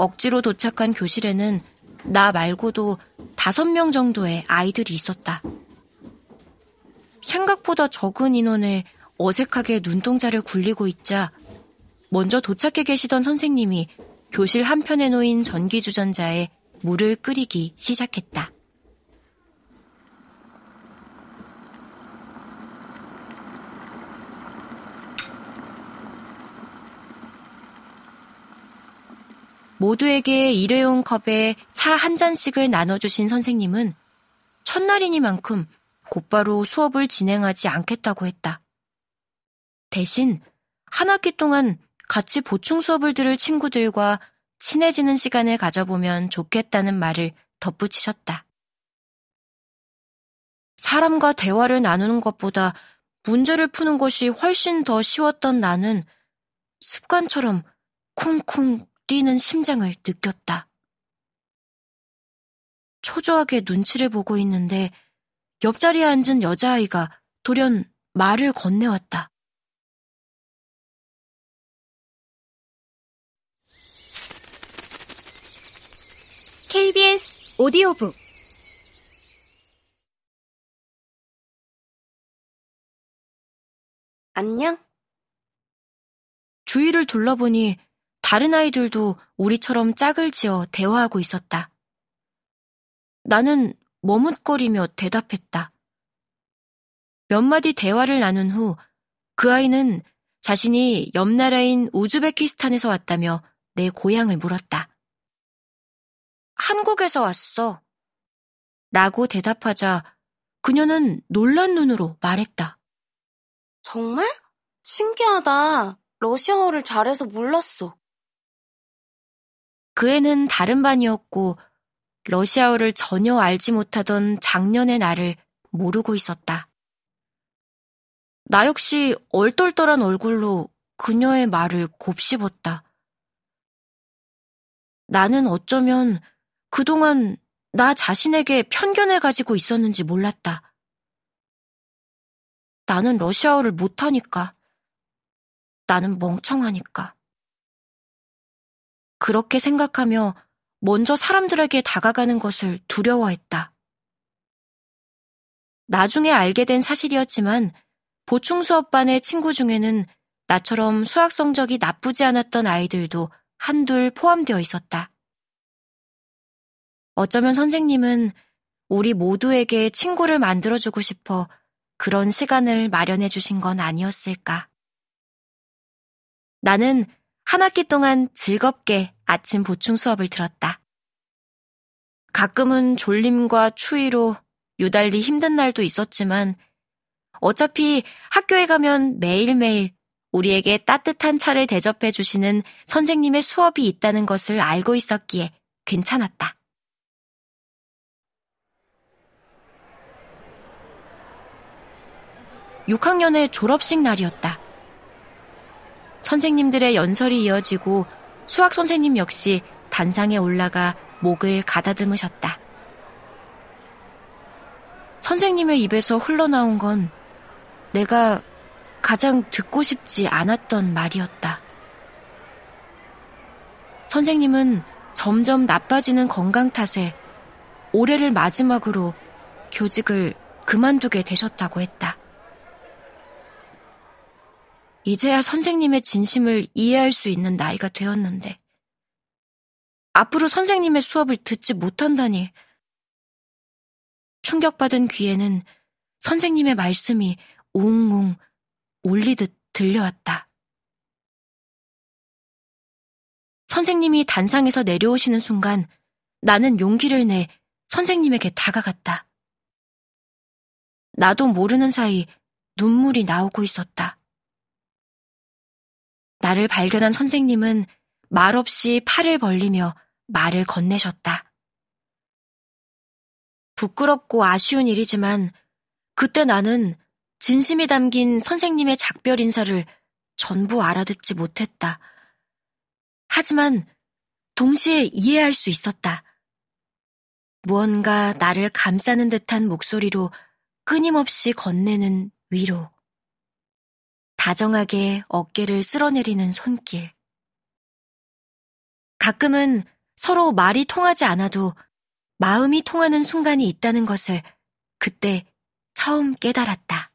억지로 도착한 교실에는 나 말고도 다섯 명 정도의 아이들이 있었다. 생각보다 적은 인원에 어색하게 눈동자를 굴리고 있자 먼저 도착해 계시던 선생님이 교실 한편에 놓인 전기주전자에 물을 끓이기 시작했다. 모두에게 일회용 컵에 차 한 잔씩을 나눠주신 선생님은 첫날이니만큼 곧바로 수업을 진행하지 않겠다고 했다. 대신 한 학기 동안 같이 보충 수업을 들을 친구들과 친해지는 시간을 가져보면 좋겠다는 말을 덧붙이셨다. 사람과 대화를 나누는 것보다 문제를 푸는 것이 훨씬 더 쉬웠던 나는 습관처럼 쿵쿵 뛰는 심장을 느꼈다. 초조하게 눈치를 보고 있는데 옆자리에 앉은 여자아이가 돌연 말을 건네왔다. KBS 오디오북 안녕? 주위를 둘러보니 다른 아이들도 우리처럼 짝을 지어 대화하고 있었다. 나는 머뭇거리며 대답했다. 몇 마디 대화를 나눈 후 그 아이는 자신이 옆 나라인 우즈베키스탄에서 왔다며 내 고향을 물었다. 한국에서 왔어. 라고 대답하자 그녀는 놀란 눈으로 말했다. 정말? 신기하다. 러시아어를 잘해서 몰랐어. 그 애는 다른 반이었고 러시아어를 전혀 알지 못하던 작년의 나를 모르고 있었다. 나 역시 얼떨떨한 얼굴로 그녀의 말을 곱씹었다. 나는 어쩌면 그동안 나 자신에게 편견을 가지고 있었는지 몰랐다. 나는 러시아어를 못하니까. 나는 멍청하니까. 그렇게 생각하며 먼저 사람들에게 다가가는 것을 두려워했다. 나중에 알게 된 사실이었지만 보충 수업반의 친구 중에는 나처럼 수학 성적이 나쁘지 않았던 아이들도 한둘 포함되어 있었다. 어쩌면 선생님은 우리 모두에게 친구를 만들어주고 싶어 그런 시간을 마련해 주신 건 아니었을까. 나는 한 학기 동안 즐겁게 아침 보충 수업을 들었다. 가끔은 졸림과 추위로 유달리 힘든 날도 있었지만 어차피 학교에 가면 매일매일 우리에게 따뜻한 차를 대접해 주시는 선생님의 수업이 있다는 것을 알고 있었기에 괜찮았다. (6학년의) 졸업식 날이었다. 선생님들의 연설이 이어지고 수학 선생님 역시 단상에 올라가 목을 가다듬으셨다. 선생님의 입에서 흘러나온 건 내가 가장 듣고 싶지 않았던 말이었다. 선생님은 점점 나빠지는 건강 탓에 올해를 마지막으로 교직을 그만두게 되셨다고 했다. 이제야 선생님의 진심을 이해할 수 있는 나이가 되었는데, 앞으로 선생님의 수업을 듣지 못한다니, 충격받은 귀에는 선생님의 말씀이 웅웅 울리듯 들려왔다. 선생님이 단상에서 내려오시는 순간 나는 용기를 내 선생님에게 다가갔다. 나도 모르는 사이 눈물이 나오고 있었다. 나를 발견한 선생님은 말없이 팔을 벌리며 말을 건네셨다. 부끄럽고 아쉬운 일이지만 그때 나는 진심이 담긴 선생님의 작별 인사를 전부 알아듣지 못했다. 하지만 동시에 이해할 수 있었다. 무언가 나를 감싸는 듯한 목소리로 끊임없이 건네는 위로. 다정하게 어깨를 쓸어내리는 손길. 가끔은 서로 말이 통하지 않아도 마음이 통하는 순간이 있다는 것을 그때 처음 깨달았다.